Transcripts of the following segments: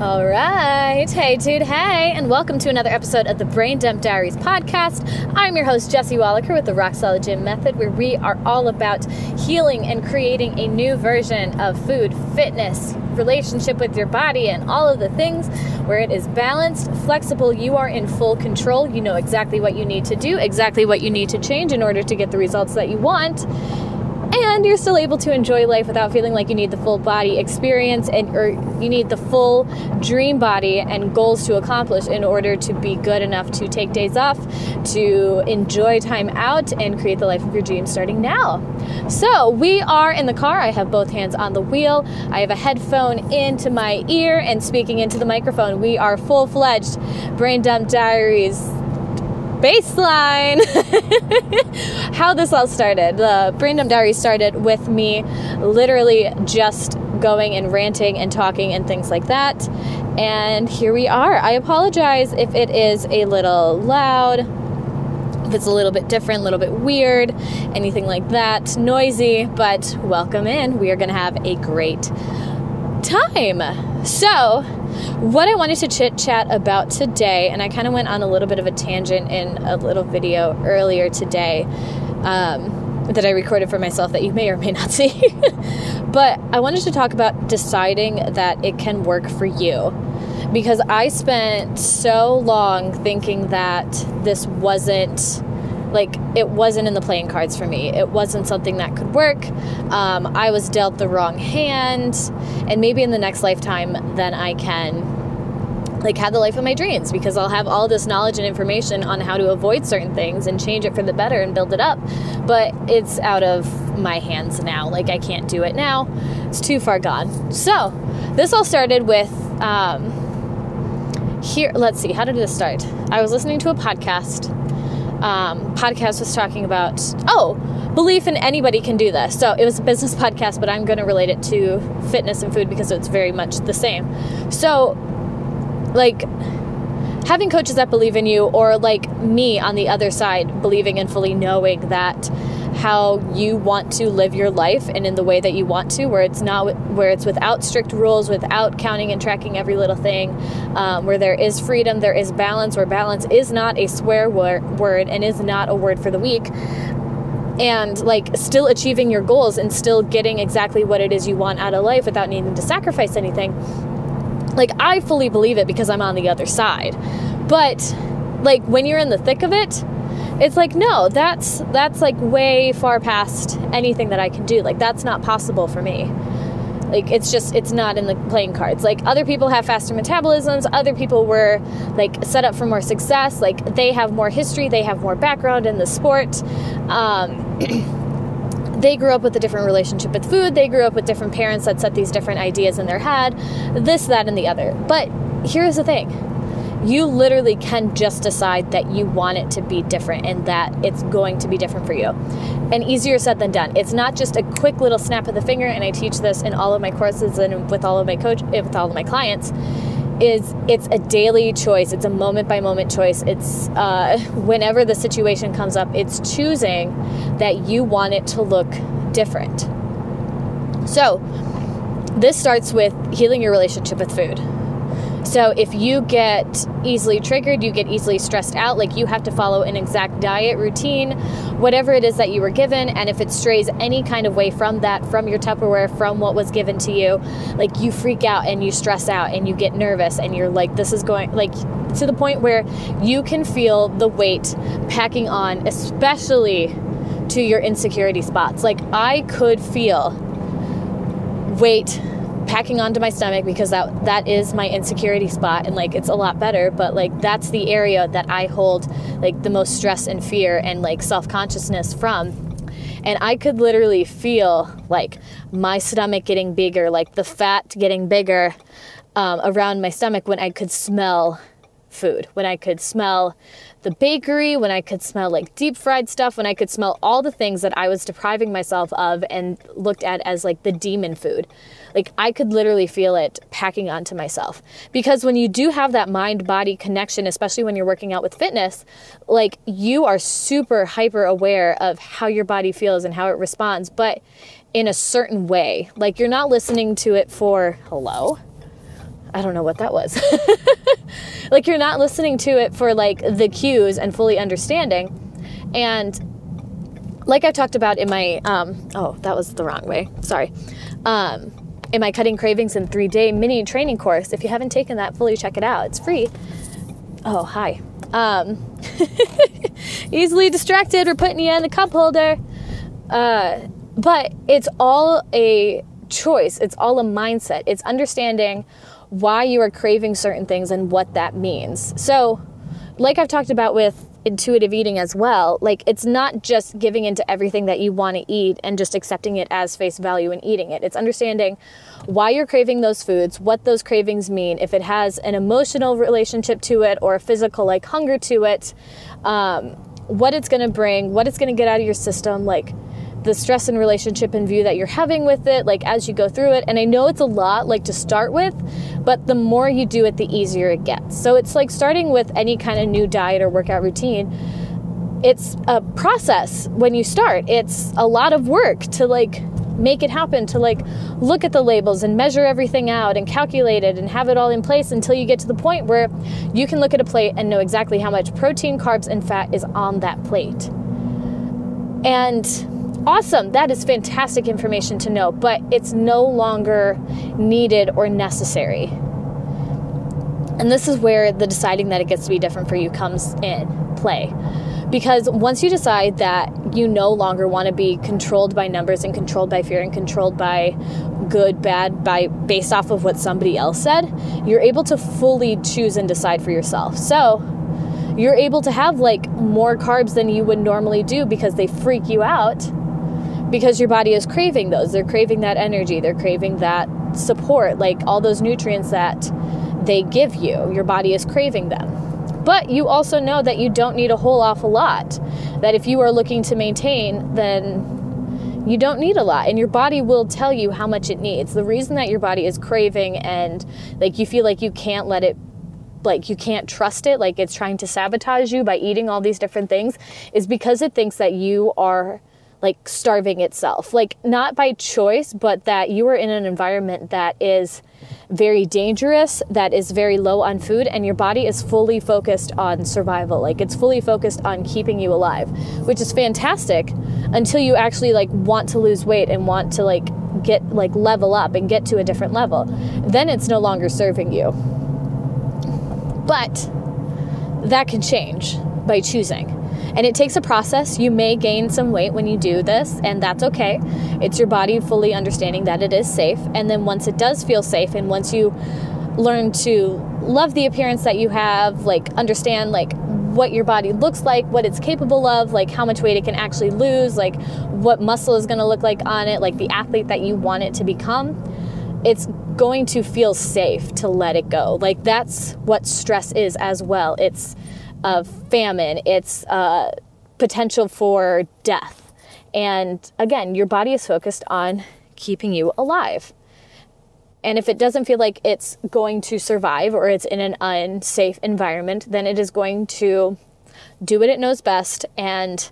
All right. Hey, dude. Hey, and welcome to another episode of the Brain Dump Diaries podcast. I'm your host, Jesse Wallaker, with the Rock Solid Gym Method, where we are all about healing and creating a new version of food, fitness, relationship with your body, and all of the things where it is balanced, flexible. You are in full control. You know exactly what you need to do, exactly what you need to change in order to get the results that you want and you're still able to enjoy life without feeling like you need the full body experience and or you need the full dream body and goals to accomplish in order to be good enough to take days off to enjoy time out and create the life of your dreams starting now. So we are in the car. I have both hands on the wheel. I have a headphone into my ear and speaking into the microphone. We are full-fledged brain dump diaries baseline how this all started the brain dump diary started with me literally just going and ranting and talking and things like that and here we are i apologize if it is a little loud if it's a little bit different, a little bit weird, anything like that, noisy, but welcome in. We are going to have a great time. So, what I wanted to chit chat about today, and I kind of went on a little bit of a tangent in a little video earlier today um, that I recorded for myself that you may or may not see. but I wanted to talk about deciding that it can work for you. Because I spent so long thinking that this wasn't like it wasn't in the playing cards for me it wasn't something that could work um, i was dealt the wrong hand and maybe in the next lifetime then i can like have the life of my dreams because I'll have all this knowledge and information on how to avoid certain things and change it for the better and build it up. But it's out of my hands now. Like I can't do it now. It's too far gone. So this all started with um, here. Let's see. How did this start? I was listening to a podcast um, podcast was talking about, oh, belief in anybody can do this. So it was a business podcast, but I'm going to relate it to fitness and food because it's very much the same. So, like, having coaches that believe in you, or like me on the other side, believing and fully knowing that how you want to live your life and in the way that you want to where it's not where it's without strict rules without counting and tracking every little thing um, where there is freedom there is balance where balance is not a swear word and is not a word for the weak and like still achieving your goals and still getting exactly what it is you want out of life without needing to sacrifice anything. Like i fully believe it because i'm on the other side. But like when you're in the thick of it it's like no that's that's like way far past anything that i can do. Like that's not possible for me. Like it's just it's not in the playing cards. Like other people have faster metabolisms. Other people were like set up for more success. Like they have more history. They have more background in the sport. Um, they grew up with a different relationship with food. They grew up with different parents that set these different ideas in their head. This that and the other. But here's the thing you literally can just decide that you want it to be different and that it's going to be different for you. And easier said than done. It's not just a quick little snap of the finger, and I teach this in all of my courses and with all of my coach with all of my clients. Is it's a daily choice. It's a moment by moment choice. It's uh, whenever the situation comes up, it's choosing that you want it to look different. So, this starts with healing your relationship with food so if you get easily triggered, you get easily stressed out, like you have to follow an exact diet routine, whatever it is that you were given, and if it strays any kind of way from that, from your Tupperware, from what was given to you, like you freak out and you stress out and you get nervous and you're like, this is going like to the point where you can feel the weight packing on, especially to your insecurity spots. Like I could feel weight packing onto my stomach because that that is my insecurity spot and like it's a lot better but like that's the area that I hold like the most stress and fear and like self-consciousness from and I could literally feel like my stomach getting bigger like the fat getting bigger um, around my stomach when I could smell food when I could smell the bakery, when I could smell like deep fried stuff, when I could smell all the things that I was depriving myself of and looked at as like the demon food. Like I could literally feel it packing onto myself. Because when you do have that mind body connection, especially when you're working out with fitness, like you are super hyper aware of how your body feels and how it responds, but in a certain way. Like you're not listening to it for hello I don't know what that was. like you're not listening to it for like the cues and fully understanding. And like I talked about in my um, oh that was the wrong way. Sorry. Um, in I cutting cravings in three day mini training course. If you haven't taken that, fully check it out. It's free. Oh hi. Um, easily distracted. We're putting you in the cup holder. Uh, but it's all a choice. It's all a mindset. It's understanding why you are craving certain things and what that means. So, like I've talked about with intuitive eating as well, like it's not just giving into everything that you want to eat and just accepting it as face value and eating it. It's understanding why you're craving those foods, what those cravings mean, if it has an emotional relationship to it or a physical like hunger to it, um, what it's going to bring, what it's going to get out of your system, like the stress and relationship and view that you're having with it like as you go through it and i know it's a lot like to start with but the more you do it the easier it gets. So it's like starting with any kind of new diet or workout routine it's a process when you start. It's a lot of work to like make it happen to like look at the labels and measure everything out and calculate it and have it all in place until you get to the point where you can look at a plate and know exactly how much protein carbs and fat is on that plate. And awesome. That is fantastic information to know, but it's no longer needed or necessary. And this is where the deciding that it gets to be different for you comes in play. Because once you decide that you no longer want to be controlled by numbers and controlled by fear and controlled by good, bad, by based off of what somebody else said, you're able to fully choose and decide for yourself. So, you're able to have like more carbs than you would normally do because they freak you out because your body is craving those. They're craving that energy, they're craving that support, like all those nutrients that they give you. Your body is craving them. But you also know that you don't need a whole awful lot. That if you are looking to maintain, then you don't need a lot and your body will tell you how much it needs. The reason that your body is craving and like you feel like you can't let it like you can't trust it, like it's trying to sabotage you by eating all these different things is because it thinks that you are like starving itself. Like not by choice, but that you are in an environment that is very dangerous, that is very low on food, and your body is fully focused on survival. Like it's fully focused on keeping you alive, which is fantastic until you actually like want to lose weight and want to like get like level up and get to a different level. Then it's no longer serving you. But that can change by choosing. And it takes a process. You may gain some weight when you do this, and that's okay. It's your body fully understanding that it is safe. And then once it does feel safe, and once you learn to love the appearance that you have, like understand like what your body looks like, what it's capable of, like how much weight it can actually lose, like what muscle is going to look like on it, like the athlete that you want it to become, it's going to feel safe to let it go. Like that's what stress is as well. It's of famine, it's uh, potential for death. And again, your body is focused on keeping you alive. And if it doesn't feel like it's going to survive or it's in an unsafe environment, then it is going to do what it knows best and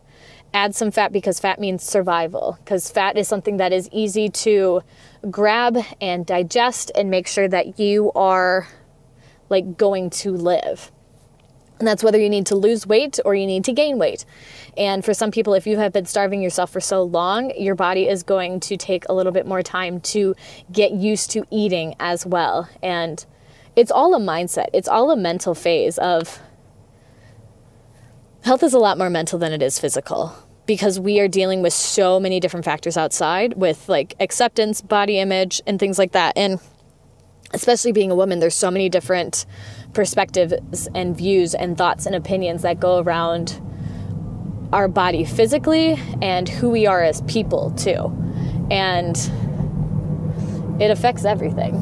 add some fat because fat means survival. Because fat is something that is easy to grab and digest and make sure that you are like going to live. And that's whether you need to lose weight or you need to gain weight. And for some people, if you have been starving yourself for so long, your body is going to take a little bit more time to get used to eating as well. And it's all a mindset, it's all a mental phase of health is a lot more mental than it is physical because we are dealing with so many different factors outside with like acceptance, body image, and things like that. And especially being a woman, there's so many different perspectives and views and thoughts and opinions that go around our body physically and who we are as people too. And it affects everything.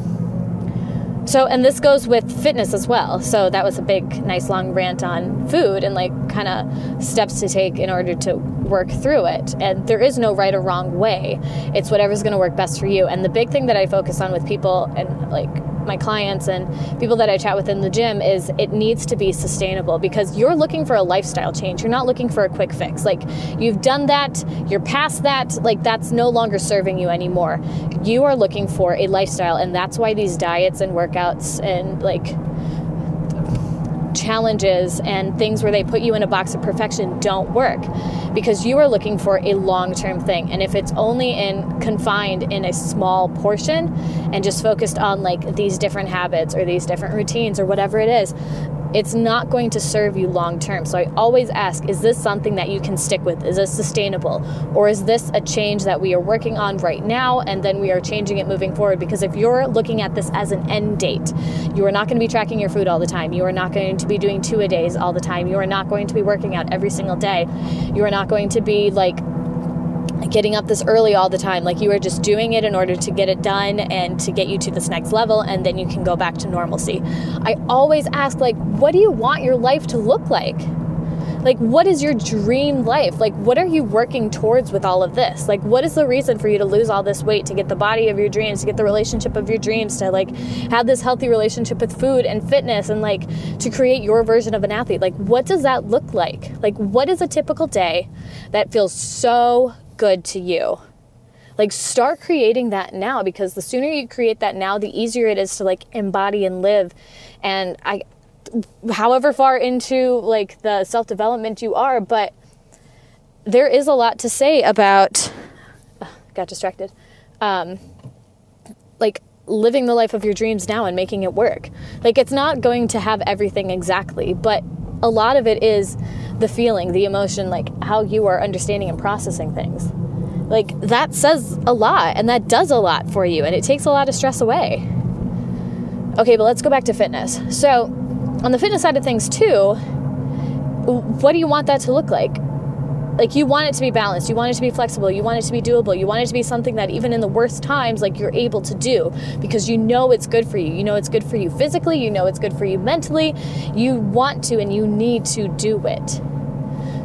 So, and this goes with fitness as well. So, that was a big, nice long rant on food and like kind of steps to take in order to work through it. And there is no right or wrong way. It's whatever's going to work best for you. And the big thing that I focus on with people and like my clients and people that I chat with in the gym is it needs to be sustainable because you're looking for a lifestyle change. You're not looking for a quick fix. Like you've done that, you're past that, like that's no longer serving you anymore. You are looking for a lifestyle and that's why these diets and workouts and like challenges and things where they put you in a box of perfection don't work because you are looking for a long-term thing. And if it's only in confined in a small portion and just focused on like these different habits or these different routines or whatever it is it's not going to serve you long term. So I always ask is this something that you can stick with? Is this sustainable? Or is this a change that we are working on right now and then we are changing it moving forward? Because if you're looking at this as an end date, you are not going to be tracking your food all the time. You are not going to be doing two a days all the time. You are not going to be working out every single day. You are not going to be like getting up this early all the time. Like you are just doing it in order to get it done and to get you to this next level, and then you can go back to normalcy. I always ask, like, what do you want your life to look like? Like, what is your dream life? Like, what are you working towards with all of this? Like, what is the reason for you to lose all this weight, to get the body of your dreams, to get the relationship of your dreams, to like have this healthy relationship with food and fitness, and like to create your version of an athlete? Like, what does that look like? Like, what is a typical day that feels so good to you. Like start creating that now because the sooner you create that now the easier it is to like embody and live. And i however far into like the self development you are but there is a lot to say about got distracted um like living the life of your dreams now and making it work. Like it's not going to have everything exactly but a lot of it is the feeling, the emotion, like how you are understanding and processing things. Like that says a lot and that does a lot for you and it takes a lot of stress away. Okay, but let's go back to fitness. So, on the fitness side of things, too, what do you want that to look like? Like you want it to be balanced. You want it to be flexible. You want it to be doable. You want it to be something that even in the worst times like you're able to do because you know it's good for you. You know it's good for you physically. You know it's good for you mentally. You want to and you need to do it.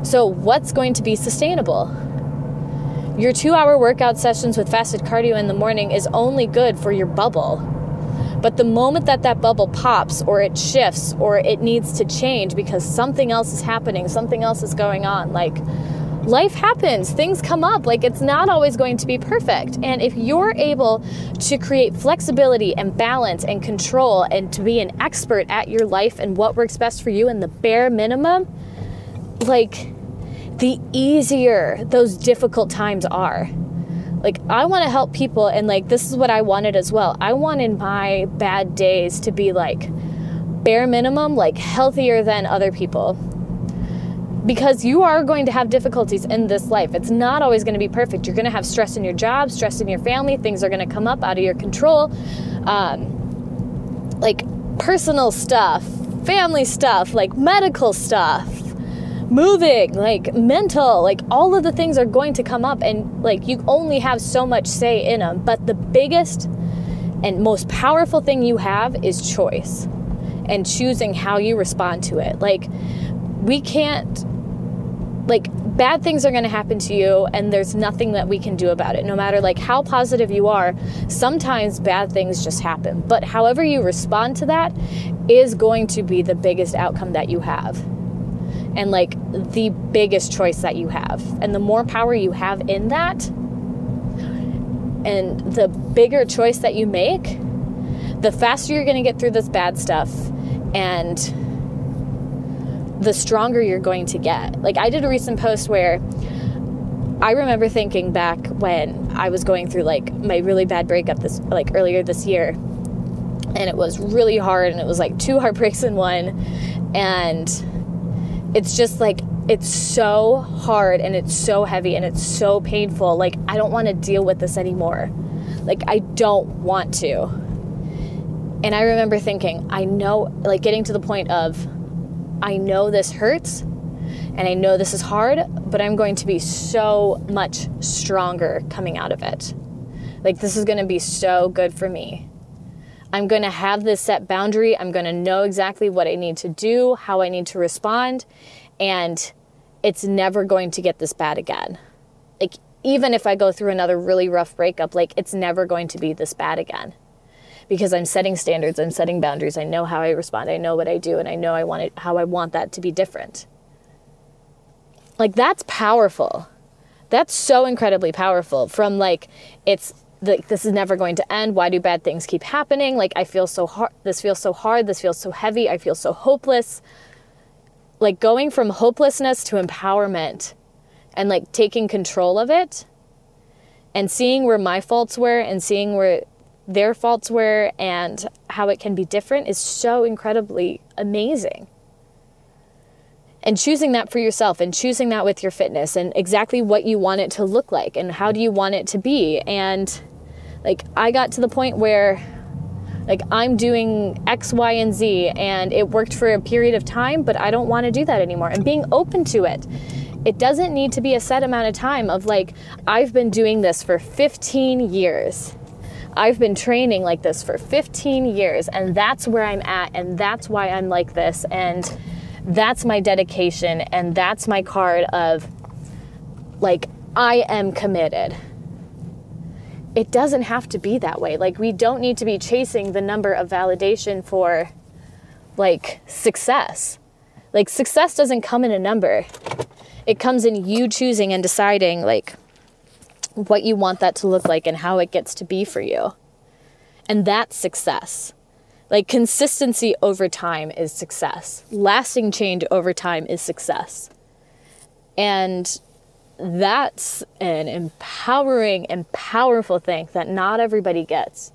So what's going to be sustainable? Your two hour workout sessions with fasted cardio in the morning is only good for your bubble. But the moment that that bubble pops or it shifts or it needs to change because something else is happening, something else is going on, like life happens, things come up. Like it's not always going to be perfect. And if you're able to create flexibility and balance and control and to be an expert at your life and what works best for you in the bare minimum, like the easier those difficult times are. Like, I want to help people, and like, this is what I wanted as well. I wanted my bad days to be like bare minimum, like healthier than other people because you are going to have difficulties in this life. It's not always going to be perfect. You're going to have stress in your job, stress in your family. Things are going to come up out of your control. Um, like personal stuff, family stuff, like medical stuff, moving, like mental, like all of the things are going to come up, and like you only have so much say in them. But the biggest and most powerful thing you have is choice and choosing how you respond to it. Like, we can't like bad things are going to happen to you and there's nothing that we can do about it. No matter like how positive you are sometimes bad things just happen. But however you respond to that is going to be the biggest outcome that you have. And like the biggest choice that you have. And the more power you have in that and the bigger choice that you make the faster you're going to get through this bad stuff. And the stronger you're going to get. Like I did a recent post where I remember thinking back when I was going through like my really bad breakup this like earlier this year and it was really hard and it was like two heartbreaks in one and it's just like it's so hard and it's so heavy and it's so painful like I don't want to deal with this anymore. Like I don't want to. And I remember thinking, I know like getting to the point of I know this hurts and I know this is hard, but I'm going to be so much stronger coming out of it. Like, this is going to be so good for me. I'm going to have this set boundary. I'm going to know exactly what I need to do, how I need to respond, and it's never going to get this bad again. Like, even if I go through another really rough breakup, like, it's never going to be this bad again. Because I'm setting standards, I'm setting boundaries, I know how I respond, I know what I do, and I know I want it, how I want that to be different. Like that's powerful. That's so incredibly powerful. From like, it's like this is never going to end. Why do bad things keep happening? Like I feel so hard. This feels so hard. This feels so heavy. I feel so hopeless. Like going from hopelessness to empowerment and like taking control of it and seeing where my faults were and seeing where their faults were and how it can be different is so incredibly amazing. And choosing that for yourself and choosing that with your fitness and exactly what you want it to look like and how do you want it to be. And like i got to the point where like i'm doing x y and z and it worked for a period of time but i don't want to do that anymore. And being open to it it doesn't need to be a set amount of time of like i've been doing this for 15 years I've been training like this for 15 years, and that's where I'm at, and that's why I'm like this. And that's my dedication and that's my card of like I am committed. It doesn't have to be that way. Like we don't need to be chasing the number of validation for like success. Like success doesn't come in a number. It comes in you choosing and deciding like what you want that to look like and how it gets to be for you. And that's success. Like consistency over time is success. Lasting change over time is success. And that's an empowering and powerful thing that not everybody gets.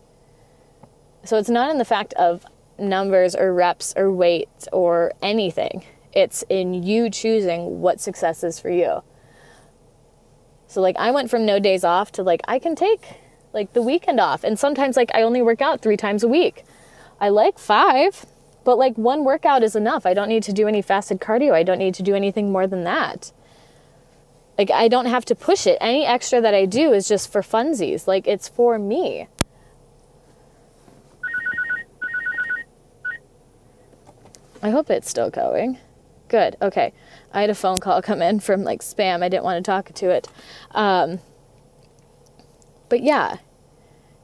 So it's not in the fact of numbers or reps or weight or anything. It's in you choosing what success is for you. So like I went from no days off to like I can take like the weekend off and sometimes like I only work out 3 times a week. I like five, but like one workout is enough. I don't need to do any fasted cardio. I don't need to do anything more than that. Like, I don't have to push it. Any extra that I do is just for funsies. Like, it's for me. I hope it's still going. Good. Okay. I had a phone call come in from like spam. I didn't want to talk to it. Um, but yeah,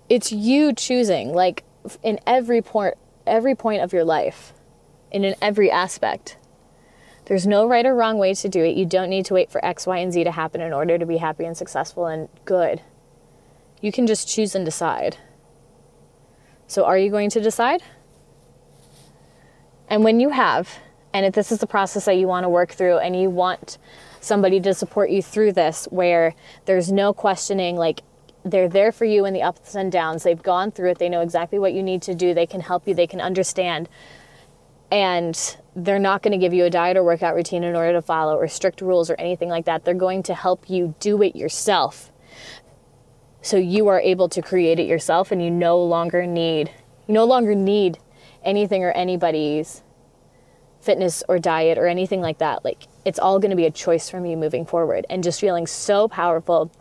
it's you choosing. Like, in every point every point of your life and in every aspect. There's no right or wrong way to do it. You don't need to wait for X, Y, and Z to happen in order to be happy and successful and good. You can just choose and decide. So, are you going to decide? And when you have, and if this is the process that you want to work through and you want somebody to support you through this, where there's no questioning, like, they're there for you in the ups and downs. They've gone through it. They know exactly what you need to do. They can help you. They can understand. And they're not going to give you a diet or workout routine in order to follow or strict rules or anything like that. They're going to help you do it yourself. So you are able to create it yourself and you no longer need you no longer need anything or anybody's fitness or diet or anything like that. Like it's all going to be a choice from you moving forward and just feeling so powerful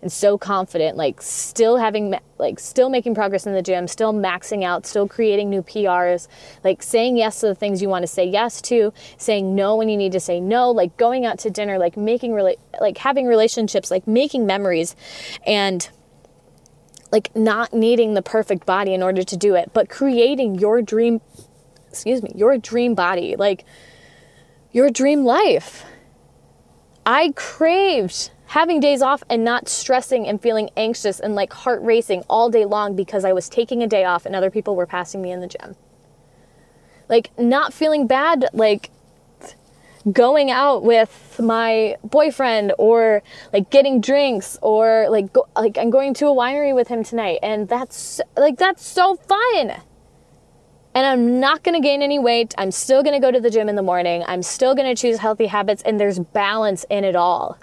and so confident, like still having, like still making progress in the gym, still maxing out, still creating new PRs, like saying yes to the things you want to say yes to, saying no when you need to say no, like going out to dinner, like making, rela- like having relationships, like making memories and like not needing the perfect body in order to do it, but creating your dream, excuse me, your dream body, like your dream life. I craved having days off and not stressing and feeling anxious and like heart racing all day long because I was taking a day off and other people were passing me in the gym. Like not feeling bad, like going out with my boyfriend or like getting drinks or like go, like I'm going to a winery with him tonight and that's like that's so fun. And I'm not going to gain any weight. I'm still going to go to the gym in the morning. I'm still going to choose healthy habits and there's balance in it all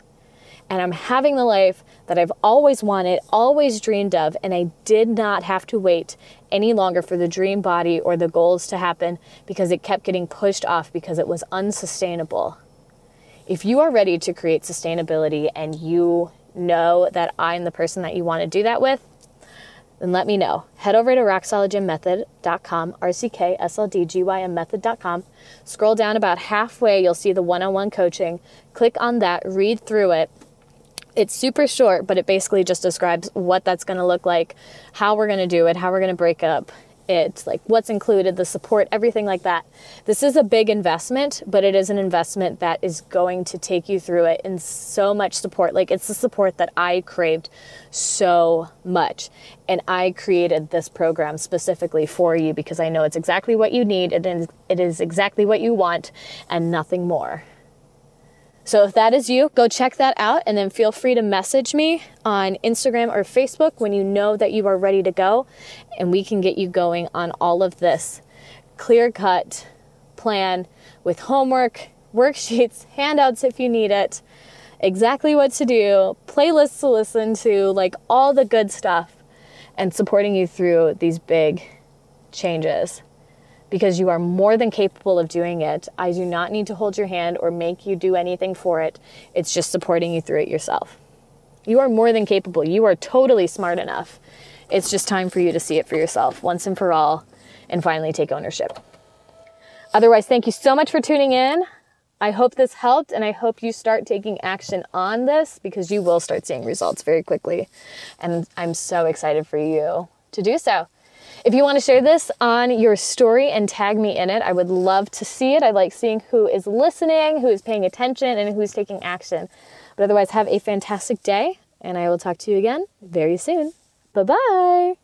and I'm having the life that I've always wanted, always dreamed of, and I did not have to wait any longer for the dream body or the goals to happen because it kept getting pushed off because it was unsustainable. If you are ready to create sustainability and you know that I'm the person that you want to do that with, then let me know. Head over to rocksolidgymmethod.com, R-C-K-S-L-D-G-Y-M method.com. Scroll down about halfway, you'll see the one-on-one coaching. Click on that, read through it, It's super short, but it basically just describes what that's going to look like, how we're going to do it, how we're going to break up it, like what's included, the support, everything like that. This is a big investment, but it is an investment that is going to take you through it in so much support. Like it's the support that I craved so much. And I created this program specifically for you because I know it's exactly what you need, and it is exactly what you want, and nothing more. So if that is you, go check that out and then feel free to message me on Instagram or Facebook when you know that you are ready to go and we can get you going on all of this. Clear cut plan with homework, worksheets, handouts if you need it, exactly what to do, playlists to listen to, like all the good stuff and supporting you through these big changes because you are more than capable of doing it. I do not need to hold your hand or make you do anything for it. It's just supporting you through it yourself. You are more than capable. You are totally smart enough. It's just time for you to see it for yourself once and for all and finally take ownership. Otherwise, thank you so much for tuning in. I hope this helped and I hope you start taking action on this because you will start seeing results very quickly. And I'm so excited for you to do so. If you want to share this on your story and tag me in it, I would love to see it. I like seeing who is listening, who is paying attention, and who's taking action. But otherwise, have a fantastic day, and I will talk to you again very soon. Bye bye.